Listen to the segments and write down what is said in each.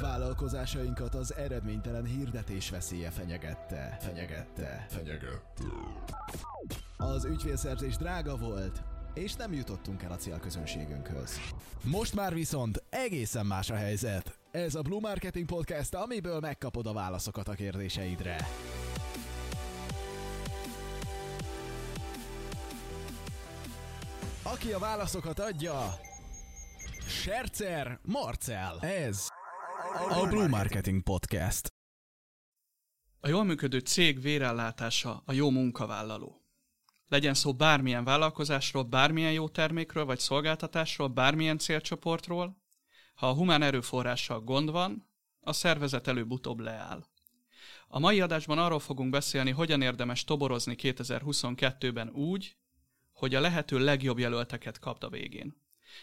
Vállalkozásainkat az eredménytelen hirdetés veszélye fenyegette. Fenyegette. Fenyegette. Az ügyfélszerzés drága volt, és nem jutottunk el a célközönségünkhöz. Most már viszont egészen más a helyzet. Ez a Blue Marketing Podcast, amiből megkapod a válaszokat a kérdéseidre. Aki a válaszokat adja, Sercer Marcel. Ez a Blue Marketing Podcast. A jól működő cég vérellátása a jó munkavállaló. Legyen szó bármilyen vállalkozásról, bármilyen jó termékről vagy szolgáltatásról, bármilyen célcsoportról, ha a humán erőforrással gond van, a szervezet előbb-utóbb leáll. A mai adásban arról fogunk beszélni, hogyan érdemes toborozni 2022-ben úgy, hogy a lehető legjobb jelölteket kapd a végén.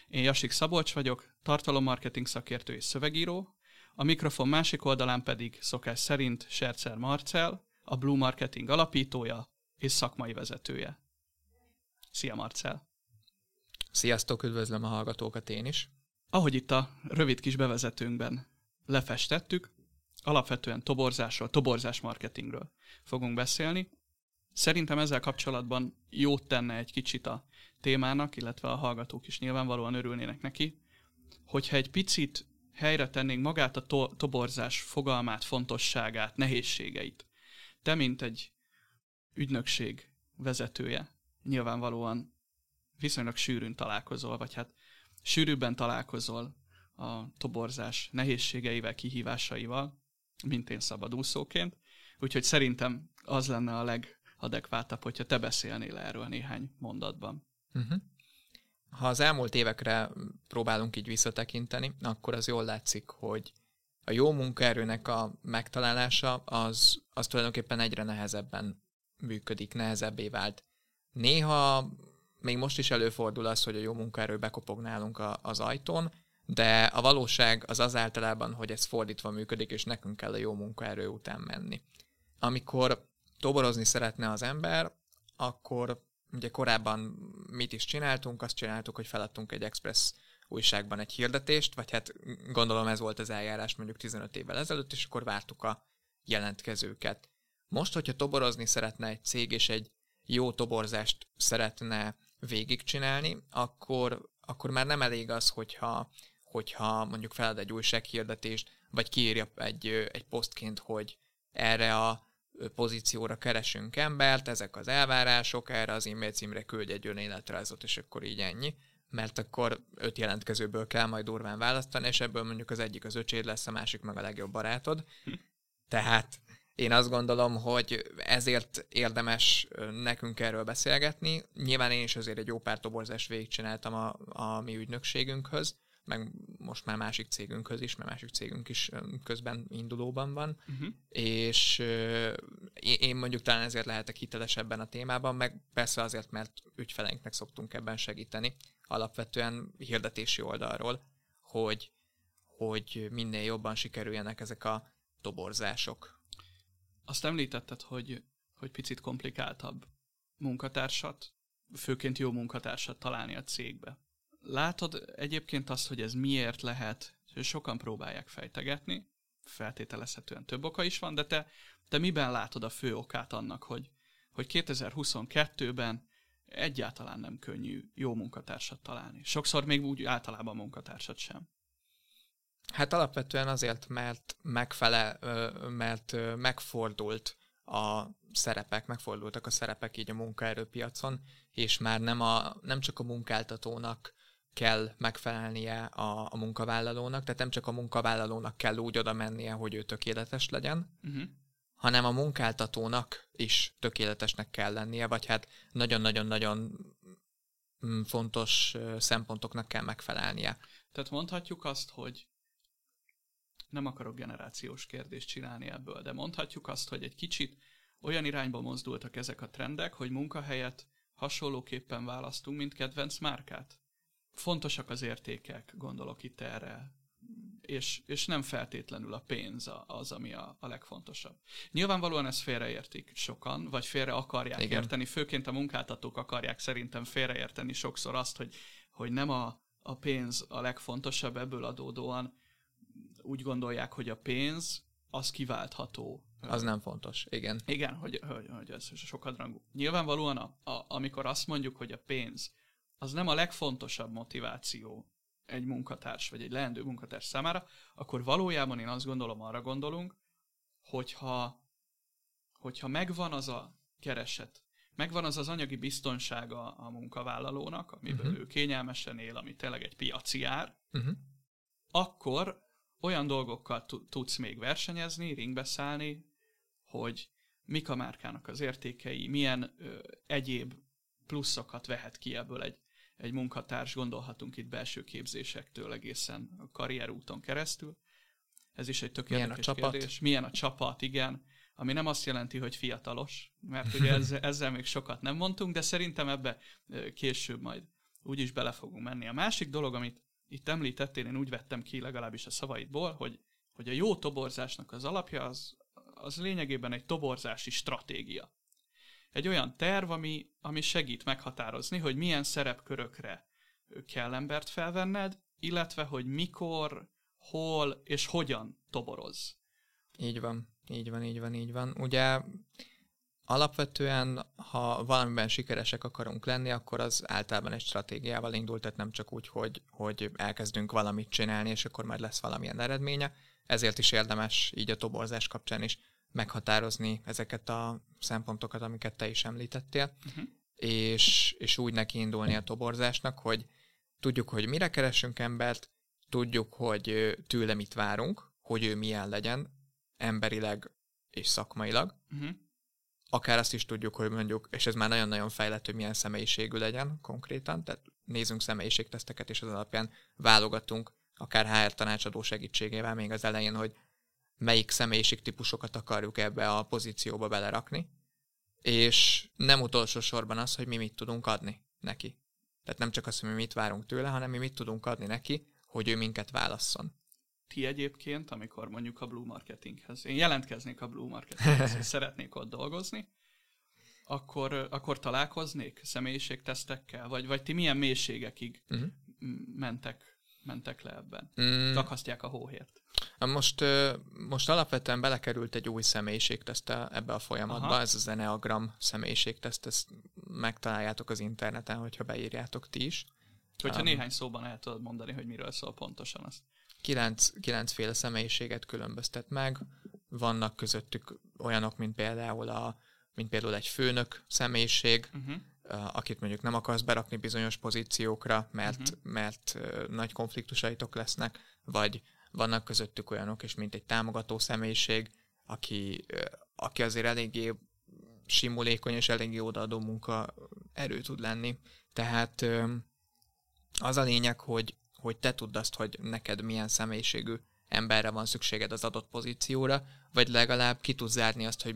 Én Jasik Szabolcs vagyok, tartalommarketing szakértő és szövegíró, a mikrofon másik oldalán pedig szokás szerint Sercer Marcel, a Blue Marketing alapítója és szakmai vezetője. Szia Marcel! Sziasztok, üdvözlöm a hallgatókat én is. Ahogy itt a rövid kis bevezetőnkben lefestettük, alapvetően toborzásról, toborzás marketingről fogunk beszélni. Szerintem ezzel kapcsolatban jót tenne egy kicsit a témának, illetve a hallgatók is nyilvánvalóan örülnének neki, hogyha egy picit helyre tennénk magát a to- toborzás fogalmát, fontosságát, nehézségeit. Te, mint egy ügynökség vezetője, nyilvánvalóan viszonylag sűrűn találkozol, vagy hát sűrűbben találkozol a toborzás nehézségeivel, kihívásaival, mint én szabadúszóként. Úgyhogy szerintem az lenne a legadekvátabb, hogyha te beszélnél erről néhány mondatban. Uh-huh. Ha az elmúlt évekre próbálunk így visszatekinteni, akkor az jól látszik, hogy a jó munkaerőnek a megtalálása az, az tulajdonképpen egyre nehezebben működik, nehezebbé vált. Néha még most is előfordul az, hogy a jó munkaerő bekopog nálunk a, az ajtón, de a valóság az az általában, hogy ez fordítva működik, és nekünk kell a jó munkaerő után menni. Amikor toborozni szeretne az ember, akkor ugye korábban mit is csináltunk, azt csináltuk, hogy feladtunk egy Express újságban egy hirdetést, vagy hát gondolom ez volt az eljárás mondjuk 15 évvel ezelőtt, és akkor vártuk a jelentkezőket. Most, hogyha toborozni szeretne egy cég, és egy jó toborzást szeretne végigcsinálni, akkor, akkor már nem elég az, hogyha, hogyha mondjuk felad egy újsághirdetést, vagy kiírja egy, egy posztként, hogy erre a pozícióra keresünk embert, ezek az elvárások, erre az e-mail címre küldj egy önéletrajzot, és akkor így ennyi. Mert akkor öt jelentkezőből kell majd durván választani, és ebből mondjuk az egyik az öcséd lesz, a másik meg a legjobb barátod. Tehát én azt gondolom, hogy ezért érdemes nekünk erről beszélgetni. Nyilván én is azért egy jó pár toborzást végigcsináltam a, a mi ügynökségünkhöz, meg most már másik cégünkhöz is, mert másik cégünk is közben indulóban van, uh-huh. és én mondjuk talán ezért lehetek hitelesebben a témában, meg persze azért, mert ügyfeleinknek szoktunk ebben segíteni, alapvetően hirdetési oldalról, hogy, hogy minél jobban sikerüljenek ezek a toborzások. Azt említetted, hogy, hogy picit komplikáltabb munkatársat, főként jó munkatársat találni a cégbe. Látod egyébként azt, hogy ez miért lehet, sokan próbálják fejtegetni, feltételezhetően több oka is van, de te, te miben látod a fő okát annak, hogy, hogy 2022-ben egyáltalán nem könnyű jó munkatársat találni. Sokszor még úgy általában munkatársat sem. Hát alapvetően azért, mert megfele, mert megfordult a szerepek, megfordultak a szerepek így a munkaerőpiacon, és már nem, a, nem csak a munkáltatónak kell megfelelnie a, a munkavállalónak, tehát nem csak a munkavállalónak kell úgy oda mennie, hogy ő tökéletes legyen, uh-huh. hanem a munkáltatónak is tökéletesnek kell lennie, vagy hát nagyon-nagyon-nagyon mm, fontos szempontoknak kell megfelelnie. Tehát mondhatjuk azt, hogy nem akarok generációs kérdést csinálni ebből, de mondhatjuk azt, hogy egy kicsit olyan irányba mozdultak ezek a trendek, hogy munkahelyet hasonlóképpen választunk, mint kedvenc márkát fontosak az értékek, gondolok itt erre, és, és nem feltétlenül a pénz az, ami a, a legfontosabb. Nyilvánvalóan ezt félreértik sokan, vagy félre akarják Igen. érteni, főként a munkáltatók akarják szerintem félreérteni sokszor azt, hogy, hogy nem a, a pénz a legfontosabb ebből adódóan, úgy gondolják, hogy a pénz az kiváltható. Az nem fontos, igen. Igen, hogy, hogy, hogy ez sokadrangú. Nyilvánvalóan, a, a, amikor azt mondjuk, hogy a pénz az nem a legfontosabb motiváció egy munkatárs, vagy egy leendő munkatárs számára, akkor valójában én azt gondolom, arra gondolunk, hogyha, hogyha megvan az a kereset, megvan az az anyagi biztonsága a munkavállalónak, amiből uh-huh. ő kényelmesen él, ami tényleg egy piaci ár, uh-huh. akkor olyan dolgokkal tudsz még versenyezni, ringbe szállni, hogy mik a márkának az értékei, milyen ö, egyéb pluszokat vehet ki ebből egy, egy munkatárs, gondolhatunk itt belső képzésektől egészen a karrierúton keresztül. Ez is egy tök Milyen a csapat? kérdés. Milyen a csapat, igen. Ami nem azt jelenti, hogy fiatalos, mert ugye ezzel, ezzel még sokat nem mondtunk, de szerintem ebbe később majd úgyis bele fogunk menni. A másik dolog, amit itt említettél, én úgy vettem ki legalábbis a szavaidból, hogy, hogy a jó toborzásnak az alapja az, az lényegében egy toborzási stratégia. Egy olyan terv, ami, ami segít meghatározni, hogy milyen szerepkörökre kell embert felvenned, illetve hogy mikor, hol és hogyan toboroz. Így van, így van, így van, így van. Ugye Alapvetően, ha valamiben sikeresek akarunk lenni, akkor az általában egy stratégiával indult, tehát nem csak úgy, hogy, hogy elkezdünk valamit csinálni, és akkor majd lesz valamilyen eredménye. Ezért is érdemes így a toborzás kapcsán is meghatározni ezeket a szempontokat, amiket te is említettél, uh-huh. és, és úgy neki indulni a toborzásnak, hogy tudjuk, hogy mire keresünk embert, tudjuk, hogy tőle mit várunk, hogy ő milyen legyen, emberileg és szakmailag, uh-huh akár azt is tudjuk, hogy mondjuk, és ez már nagyon-nagyon fejlett, hogy milyen személyiségű legyen konkrétan, tehát nézzünk személyiségteszteket, és az alapján válogatunk akár HR tanácsadó segítségével még az elején, hogy melyik személyiségtípusokat akarjuk ebbe a pozícióba belerakni, és nem utolsó sorban az, hogy mi mit tudunk adni neki. Tehát nem csak az, hogy mi mit várunk tőle, hanem mi mit tudunk adni neki, hogy ő minket válasszon ti egyébként, amikor mondjuk a Blue Marketinghez, én jelentkeznék a Blue Marketinghez, és szeretnék ott dolgozni, akkor, akkor találkoznék személyiségtesztekkel, vagy, vagy ti milyen mélységekig uh-huh. mentek, mentek le ebben? Mm. Takasztják a hóhért. Most, most alapvetően belekerült egy új személyiségteszt ebbe a folyamatba, Aha. ez az Enneagram személyiségteszt, ezt megtaláljátok az interneten, hogyha beírjátok ti is. Hogyha um, néhány szóban el tudod mondani, hogy miről szól pontosan azt kilenc, kilencféle személyiséget különböztet meg. Vannak közöttük olyanok, mint például, a, mint például egy főnök személyiség, uh-huh. akit mondjuk nem akarsz berakni bizonyos pozíciókra, mert, uh-huh. mert nagy konfliktusaitok lesznek, vagy vannak közöttük olyanok is, mint egy támogató személyiség, aki, aki azért eléggé simulékony és eléggé odaadó munka erő tud lenni. Tehát az a lényeg, hogy hogy te tudd azt, hogy neked milyen személyiségű emberre van szükséged az adott pozícióra, vagy legalább ki tudsz zárni azt, hogy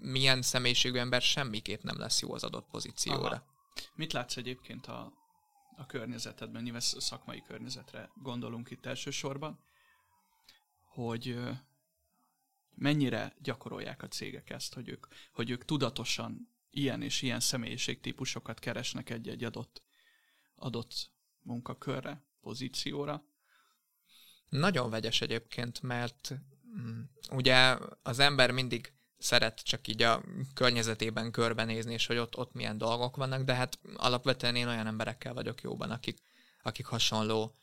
milyen személyiségű ember semmiképp nem lesz jó az adott pozícióra. Aha. Mit látsz egyébként a, a környezetedben, nyilván szakmai környezetre gondolunk itt elsősorban, hogy mennyire gyakorolják a cégek ezt, hogy ők, hogy ők tudatosan ilyen és ilyen személyiségtípusokat keresnek egy-egy adott, adott munkakörre? pozícióra? Nagyon vegyes egyébként, mert mm, ugye az ember mindig szeret csak így a környezetében körbenézni, és hogy ott, ott milyen dolgok vannak, de hát alapvetően én olyan emberekkel vagyok jóban, akik, akik hasonló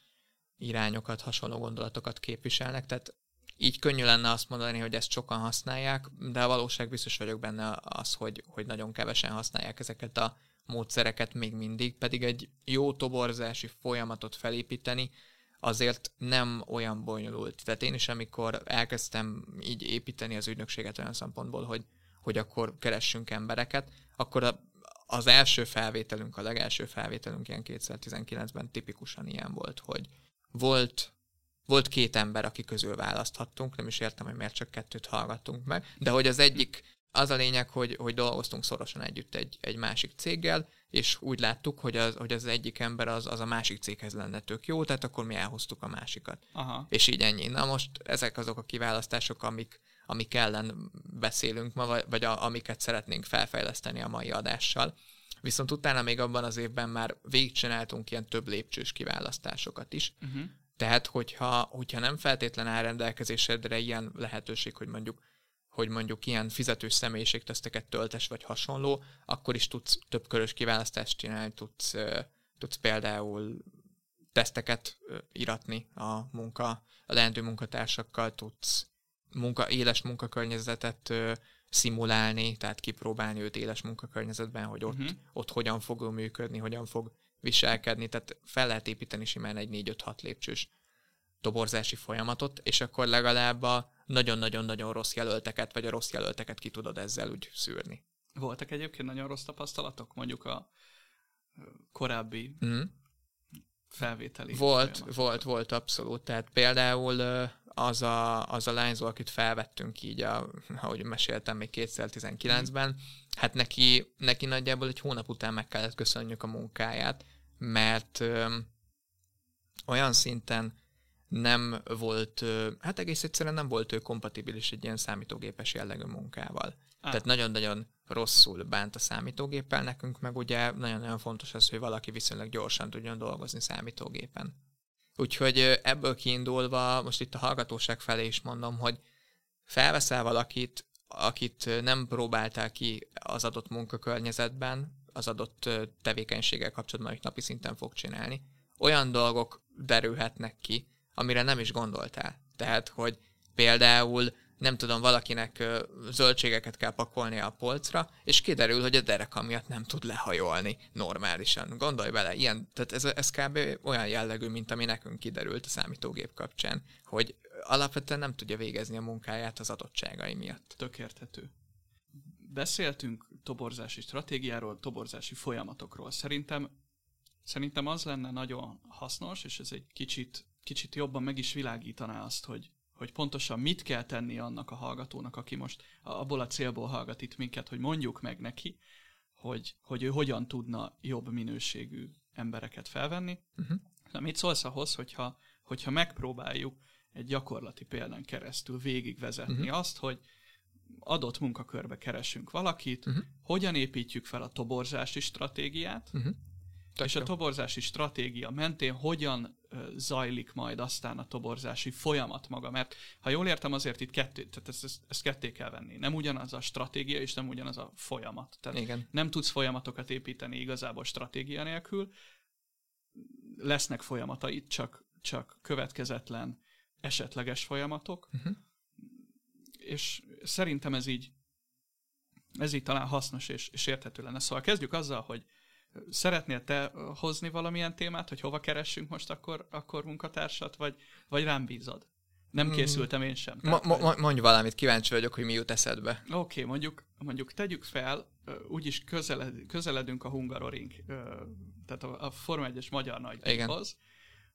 irányokat, hasonló gondolatokat képviselnek, tehát így könnyű lenne azt mondani, hogy ezt sokan használják, de a valóság biztos vagyok benne az, hogy, hogy nagyon kevesen használják ezeket a módszereket még mindig, pedig egy jó toborzási folyamatot felépíteni azért nem olyan bonyolult. Tehát én is, amikor elkezdtem így építeni az ügynökséget olyan szempontból, hogy, hogy akkor keressünk embereket, akkor a, az első felvételünk, a legelső felvételünk ilyen 2019-ben tipikusan ilyen volt, hogy volt volt két ember, aki közül választhattunk, nem is értem, hogy miért csak kettőt hallgattunk meg, de hogy az egyik az a lényeg, hogy, hogy dolgoztunk szorosan együtt egy, egy másik céggel, és úgy láttuk, hogy az, hogy az egyik ember az, az a másik céghez lenne tök jó, tehát akkor mi elhoztuk a másikat. Aha. És így ennyi. Na most ezek azok a kiválasztások, amik, amik ellen beszélünk ma, vagy, vagy a, amiket szeretnénk felfejleszteni a mai adással. Viszont utána még abban az évben már végigcsináltunk ilyen több lépcsős kiválasztásokat is. Uh-huh. Tehát, hogyha, hogyha nem feltétlen áll rendelkezésedre ilyen lehetőség, hogy mondjuk hogy mondjuk ilyen fizetős személyiségteszteket töltes, vagy hasonló, akkor is tudsz több körös kiválasztást csinálni, tudsz, tudsz például teszteket iratni a munka, a leendő munkatársakkal, tudsz munka, éles munkakörnyezetet szimulálni, tehát kipróbálni őt éles munkakörnyezetben, hogy ott, uh-huh. ott hogyan fog működni, hogyan fog viselkedni, tehát fel lehet építeni simán egy 4-5-6 lépcsős toborzási folyamatot, és akkor legalább a nagyon-nagyon-nagyon rossz jelölteket, vagy a rossz jelölteket ki tudod ezzel úgy szűrni. Voltak egyébként nagyon rossz tapasztalatok, mondjuk a korábbi mm. felvételi Volt, volt, volt abszolút. Tehát például az a, az a lányzó, akit felvettünk így, a, ahogy meséltem még 2019-ben, hát neki, neki nagyjából egy hónap után meg kellett köszönjük a munkáját, mert ö, olyan szinten nem volt, hát egész egyszerűen nem volt ő kompatibilis egy ilyen számítógépes jellegű munkával. Ah. Tehát nagyon-nagyon rosszul bánt a számítógéppel, nekünk meg ugye nagyon-nagyon fontos az, hogy valaki viszonylag gyorsan tudjon dolgozni számítógépen. Úgyhogy ebből kiindulva, most itt a hallgatóság felé is mondom, hogy felveszel valakit, akit nem próbáltál ki az adott munkakörnyezetben, az adott tevékenységgel kapcsolatban, amit napi szinten fog csinálni, olyan dolgok derülhetnek ki, amire nem is gondoltál. Tehát, hogy például nem tudom, valakinek zöldségeket kell pakolni a polcra, és kiderül, hogy a dereka miatt nem tud lehajolni normálisan. Gondolj bele, ilyen, tehát ez, ez kb. olyan jellegű, mint ami nekünk kiderült a számítógép kapcsán, hogy alapvetően nem tudja végezni a munkáját az adottságai miatt. Tökérthető. Beszéltünk toborzási stratégiáról, toborzási folyamatokról. Szerintem, szerintem az lenne nagyon hasznos, és ez egy kicsit kicsit jobban meg is világítaná azt, hogy, hogy pontosan mit kell tenni annak a hallgatónak, aki most abból a célból hallgat itt minket, hogy mondjuk meg neki, hogy, hogy ő hogyan tudna jobb minőségű embereket felvenni. Uh-huh. Na, mit szólsz ahhoz, hogyha, hogyha megpróbáljuk egy gyakorlati példán keresztül végigvezetni uh-huh. azt, hogy adott munkakörbe keresünk valakit, uh-huh. hogyan építjük fel a toborzási stratégiát, uh-huh. Tök és jó. a toborzási stratégia mentén hogyan zajlik majd aztán a toborzási folyamat maga, mert ha jól értem, azért itt kettő, tehát ezt, ezt, ezt ketté kell venni. Nem ugyanaz a stratégia, és nem ugyanaz a folyamat. Tehát Igen. nem tudsz folyamatokat építeni igazából stratégia nélkül, lesznek folyamatait, csak, csak következetlen, esetleges folyamatok, uh-huh. és szerintem ez így ez így talán hasznos és, és érthető lenne. Szóval kezdjük azzal, hogy Szeretnél te hozni valamilyen témát, hogy hova keressünk most akkor, akkor munkatársat, vagy, vagy rám bízod? Nem hmm. készültem én sem. Ma, ma, ma, mondj valamit, kíváncsi vagyok, hogy mi jut eszedbe. Oké, okay, mondjuk, mondjuk tegyük fel, úgyis közeled, közeledünk a Hungaroring, tehát a, a Forma 1-es magyar nagydíjhoz.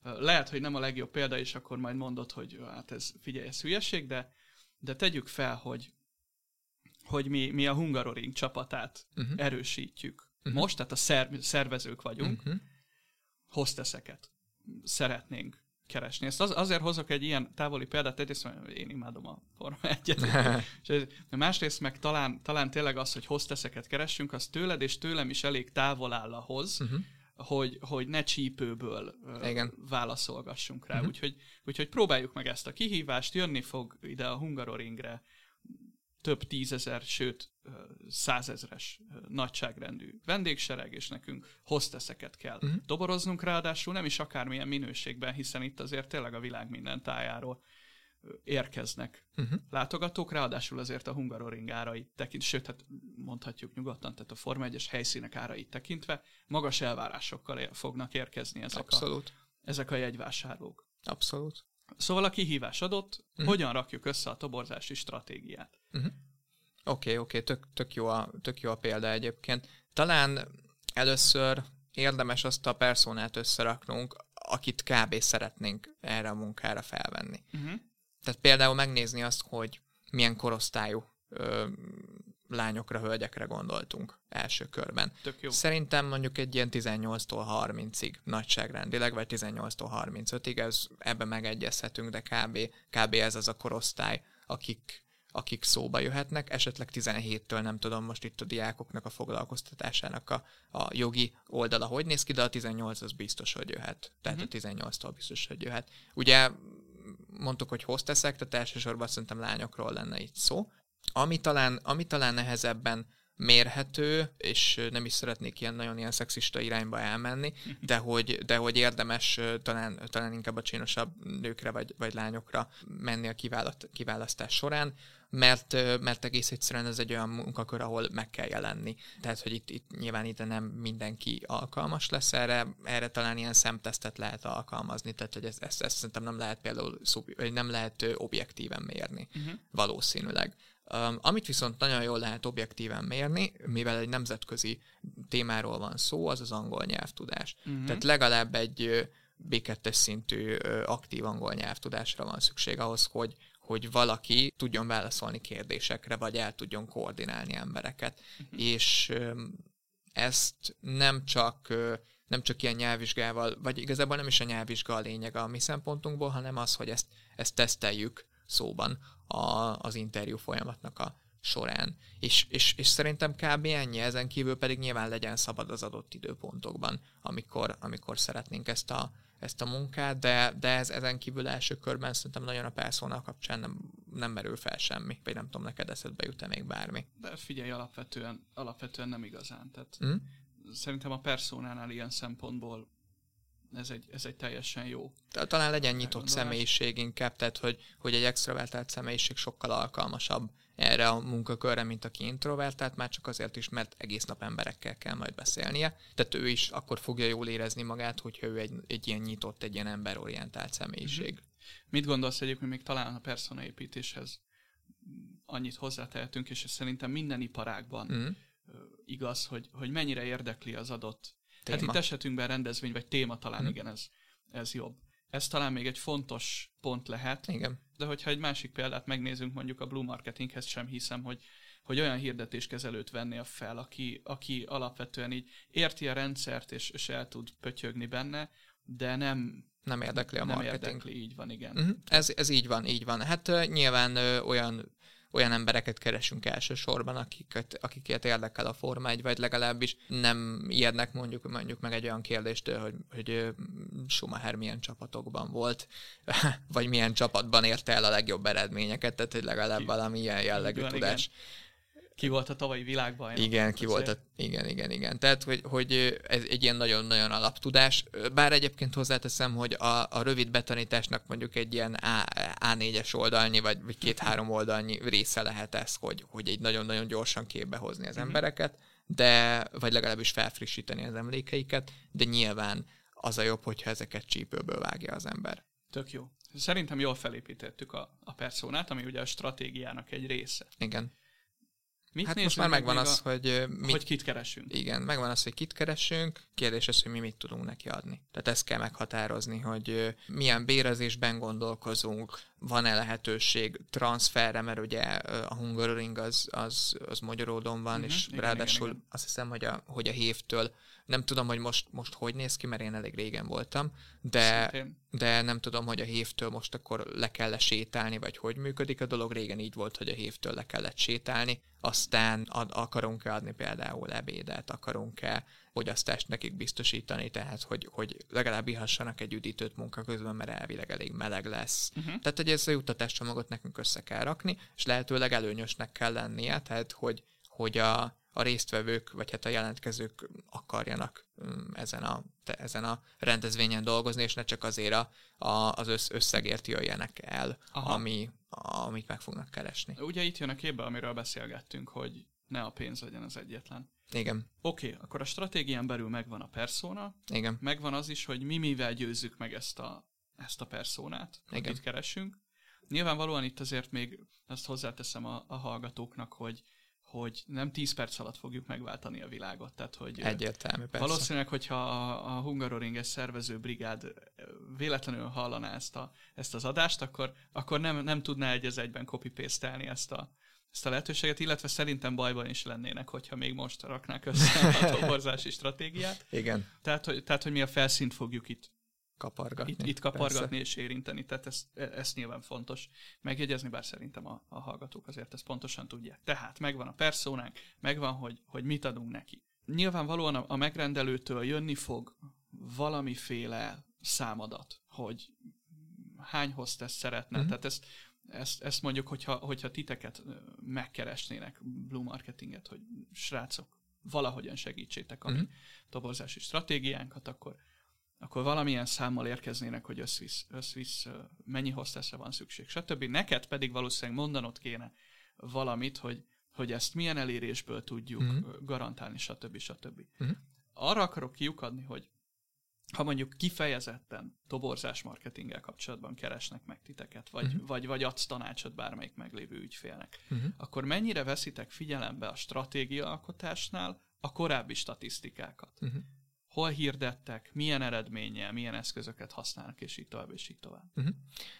Lehet, hogy nem a legjobb példa, és akkor majd mondod, hogy hát ez figyelj, ez hülyeség, de, de tegyük fel, hogy, hogy mi, mi a Hungaroring csapatát uh-huh. erősítjük uh-huh. most, tehát a szer- szervezők vagyunk, uh-huh. hosteszeket szeretnénk keresni. Ezt az, azért hozok egy ilyen távoli példát, egyrészt én imádom a Forma 1 másrészt meg talán, talán tényleg az, hogy hosteszeket keressünk, az tőled és tőlem is elég távol áll ahhoz, uh-huh. hogy, hogy ne csípőből Igen. válaszolgassunk rá. Uh-huh. Úgyhogy, úgyhogy próbáljuk meg ezt a kihívást, jönni fog ide a Hungaroringre több tízezer, sőt százezres nagyságrendű vendégsereg, és nekünk hosteszeket kell uh-huh. doboroznunk, ráadásul nem is akármilyen minőségben, hiszen itt azért tényleg a világ minden tájáról érkeznek uh-huh. látogatók, ráadásul azért a Hungaroring árait tekint, sőt, hát mondhatjuk nyugodtan, tehát a Forma 1-es helyszínek árait tekintve magas elvárásokkal ér, fognak érkezni ezek Abszolút. a, ezek a jegyvásárlók. Abszolút. Szóval a kihívás adott, uh-huh. hogyan rakjuk össze a toborzási stratégiát. Uh-huh. Oké, okay, oké, okay, tök, tök, jó a, tök jó a példa egyébként. Talán először érdemes azt a personát összeraknunk, akit kb. szeretnénk erre a munkára felvenni. Uh-huh. Tehát például megnézni azt, hogy milyen korosztályú ö, lányokra, hölgyekre gondoltunk első körben. Tök jó. Szerintem mondjuk egy ilyen 18-tól 30-ig nagyságrendileg, vagy 18-tól 35-ig, ez, ebben megegyezhetünk, de kb, kb ez az a korosztály, akik, akik szóba jöhetnek, esetleg 17-től nem tudom most itt a diákoknak a foglalkoztatásának a, a jogi oldala hogy néz ki, de a 18 az biztos, hogy jöhet. Tehát uh-huh. a 18-tól biztos, hogy jöhet. Ugye mondtuk, hogy hozteszek, tehát elsősorban szerintem lányokról lenne itt szó. Ami talán, ami talán nehezebben mérhető, és nem is szeretnék ilyen nagyon ilyen szexista irányba elmenni, de hogy, de hogy érdemes talán, talán inkább a csinosabb nőkre vagy, vagy lányokra menni a kiválasztás során, mert, mert egész egyszerűen ez egy olyan munkakör, ahol meg kell jelenni. Tehát, hogy itt, itt nyilván itt nem mindenki alkalmas lesz erre, erre talán ilyen szemtesztet lehet alkalmazni, tehát hogy ezt, ezt, ezt szerintem nem lehet például nem lehet objektíven mérni, uh-huh. valószínűleg. Um, amit viszont nagyon jól lehet objektíven mérni, mivel egy nemzetközi témáról van szó, az az angol nyelvtudás. Uh-huh. Tehát legalább egy B2-es szintű aktív angol nyelvtudásra van szükség ahhoz, hogy, hogy valaki tudjon válaszolni kérdésekre, vagy el tudjon koordinálni embereket. Uh-huh. És ezt nem csak nem csak ilyen nyelvvizsgával, vagy igazából nem is a nyelvvizsga a lényeg a mi szempontunkból, hanem az, hogy ezt, ezt teszteljük szóban a, az interjú folyamatnak a során. És, és, és szerintem kb. ennyi, ezen kívül pedig nyilván legyen szabad az adott időpontokban, amikor, amikor szeretnénk ezt a, ezt a munkát, de, de ez ezen kívül első körben szerintem nagyon a personal kapcsán nem, nem merül fel semmi, vagy nem tudom, neked eszedbe jut-e még bármi. De figyelj, alapvetően, alapvetően nem igazán. Tehát mm? Szerintem a personánál ilyen szempontból ez egy, ez egy teljesen jó. Talán legyen nyitott elgondolás. személyiség inkább, tehát hogy, hogy egy extrovertált személyiség sokkal alkalmasabb erre a munkakörre, mint aki introvertált, már csak azért is, mert egész nap emberekkel kell majd beszélnie. Tehát ő is akkor fogja jól érezni magát, hogyha ő egy, egy ilyen nyitott, egy ilyen emberorientált személyiség. Mm-hmm. Mit gondolsz egyébként még talán a personaépítéshez annyit hozzátehetünk, és ez szerintem minden iparágban mm. igaz, hogy, hogy mennyire érdekli az adott Téma. Hát itt esetünkben rendezvény, vagy téma talán, hmm. igen, ez, ez jobb. Ez talán még egy fontos pont lehet. Igen. De hogyha egy másik példát megnézünk, mondjuk a Blue Marketinghez sem hiszem, hogy, hogy olyan hirdetéskezelőt vennél fel, aki, aki alapvetően így érti a rendszert, és, és el tud pötyögni benne, de nem nem érdekli a nem marketing. Nem érdekli, így van, igen. Uh-huh. Ez, ez így van, így van. Hát uh, nyilván uh, olyan olyan embereket keresünk elsősorban, akiket, akiket érdekel a Forma 1, vagy legalábbis nem ijednek mondjuk, mondjuk meg egy olyan kérdéstől, hogy, hogy Schumacher milyen csapatokban volt, vagy milyen csapatban érte el a legjobb eredményeket, tehát hogy legalább valami ilyen jellegű tudás. Igen ki volt a tavalyi világban. Igen, ki volt a, igen, igen, igen. Tehát, hogy, hogy ez egy ilyen nagyon-nagyon alaptudás. Bár egyébként hozzáteszem, hogy a, a rövid betanításnak mondjuk egy ilyen A, A4-es oldalnyi, vagy, vagy két-három oldalnyi része lehet ez, hogy, hogy egy nagyon-nagyon gyorsan képbe hozni az mm-hmm. embereket, de, vagy legalábbis felfrissíteni az emlékeiket, de nyilván az a jobb, hogyha ezeket csípőből vágja az ember. Tök jó. Szerintem jól felépítettük a, a personát, ami ugye a stratégiának egy része. Igen. Mit hát most már megvan az, a, hogy... Mit, hogy kit keresünk. Igen, megvan az, hogy kit keresünk, kérdés az, hogy mi mit tudunk neki adni. Tehát ezt kell meghatározni, hogy milyen bérezésben gondolkozunk, van-e lehetőség transferre, mert ugye a Hungaroring az, az, az Magyaródon van, uh-huh, és igen, ráadásul igen, igen. azt hiszem, hogy a, hogy a hévtől nem tudom, hogy most, most hogy néz ki, mert én elég régen voltam, de, de nem tudom, hogy a hévtől most akkor le kell sétálni, vagy hogy működik a dolog. Régen így volt, hogy a hévtől le kellett sétálni, aztán ad, akarunk-e adni például ebédet, akarunk-e fogyasztást nekik biztosítani, tehát hogy, hogy legalább ihassanak egy üdítőt munka közben, mert elvileg elég meleg lesz. Uh-huh. Tehát, hogy ezt a juttatáscsomagot nekünk össze kell rakni, és lehetőleg előnyösnek kell lennie, tehát hogy, hogy a, a résztvevők, vagy hát a jelentkezők akarjanak mm, ezen a, ezen a rendezvényen dolgozni, és ne csak azért a, a, az össz, összegért jöjjenek el, ami, amit meg fognak keresni. Ugye itt jön a képbe, amiről beszélgettünk, hogy ne a pénz legyen az egyetlen. Igen. Oké, okay, akkor a stratégián belül megvan a persona, Igen. megvan az is, hogy mi mivel győzzük meg ezt a, ezt a personát, Igen. akit keresünk. Nyilvánvalóan itt azért még ezt hozzáteszem a, a hallgatóknak, hogy hogy nem 10 perc alatt fogjuk megváltani a világot. Tehát, hogy Egyértelmű, persze. Valószínűleg, hogyha a, a Hungaroringes szervező brigád véletlenül hallaná ezt, a, ezt az adást, akkor, akkor nem, nem tudná egy az egyben copy paste ezt a, ezt a lehetőséget, illetve szerintem bajban is lennének, hogyha még most raknák össze a toborzási stratégiát. Igen. Tehát hogy, tehát, hogy mi a felszínt fogjuk itt kapargatni. Itt, itt kapargatni persze. és érinteni, tehát ez, ez nyilván fontos megjegyezni, bár szerintem a, a hallgatók azért ezt pontosan tudják. Tehát megvan a perszónánk, megvan, hogy, hogy mit adunk neki. Nyilvánvalóan a, a megrendelőtől jönni fog valamiféle számadat, hogy hány hostess szeretne. Uh-huh. Tehát ezt, ezt, ezt mondjuk, hogyha, hogyha titeket megkeresnének Blue Marketinget, hogy srácok, valahogyan segítsétek a uh-huh. toborzási stratégiánkat, akkor, akkor valamilyen számmal érkeznének, hogy összvisz, összvisz mennyi hostessre van szükség, stb. Neked pedig valószínűleg mondanod kéne valamit, hogy, hogy ezt milyen elérésből tudjuk uh-huh. garantálni, stb. stb. Uh-huh. Arra akarok kiukadni, hogy ha mondjuk kifejezetten toborzás marketinggel kapcsolatban keresnek meg titeket, vagy, uh-huh. vagy, vagy adsz tanácsot bármelyik meglévő ügyfélnek, uh-huh. akkor mennyire veszitek figyelembe a stratégiaalkotásnál a korábbi statisztikákat? Uh-huh. Hol hirdettek, milyen eredménnyel, milyen eszközöket használnak, és így tovább, és így tovább. Uh-huh.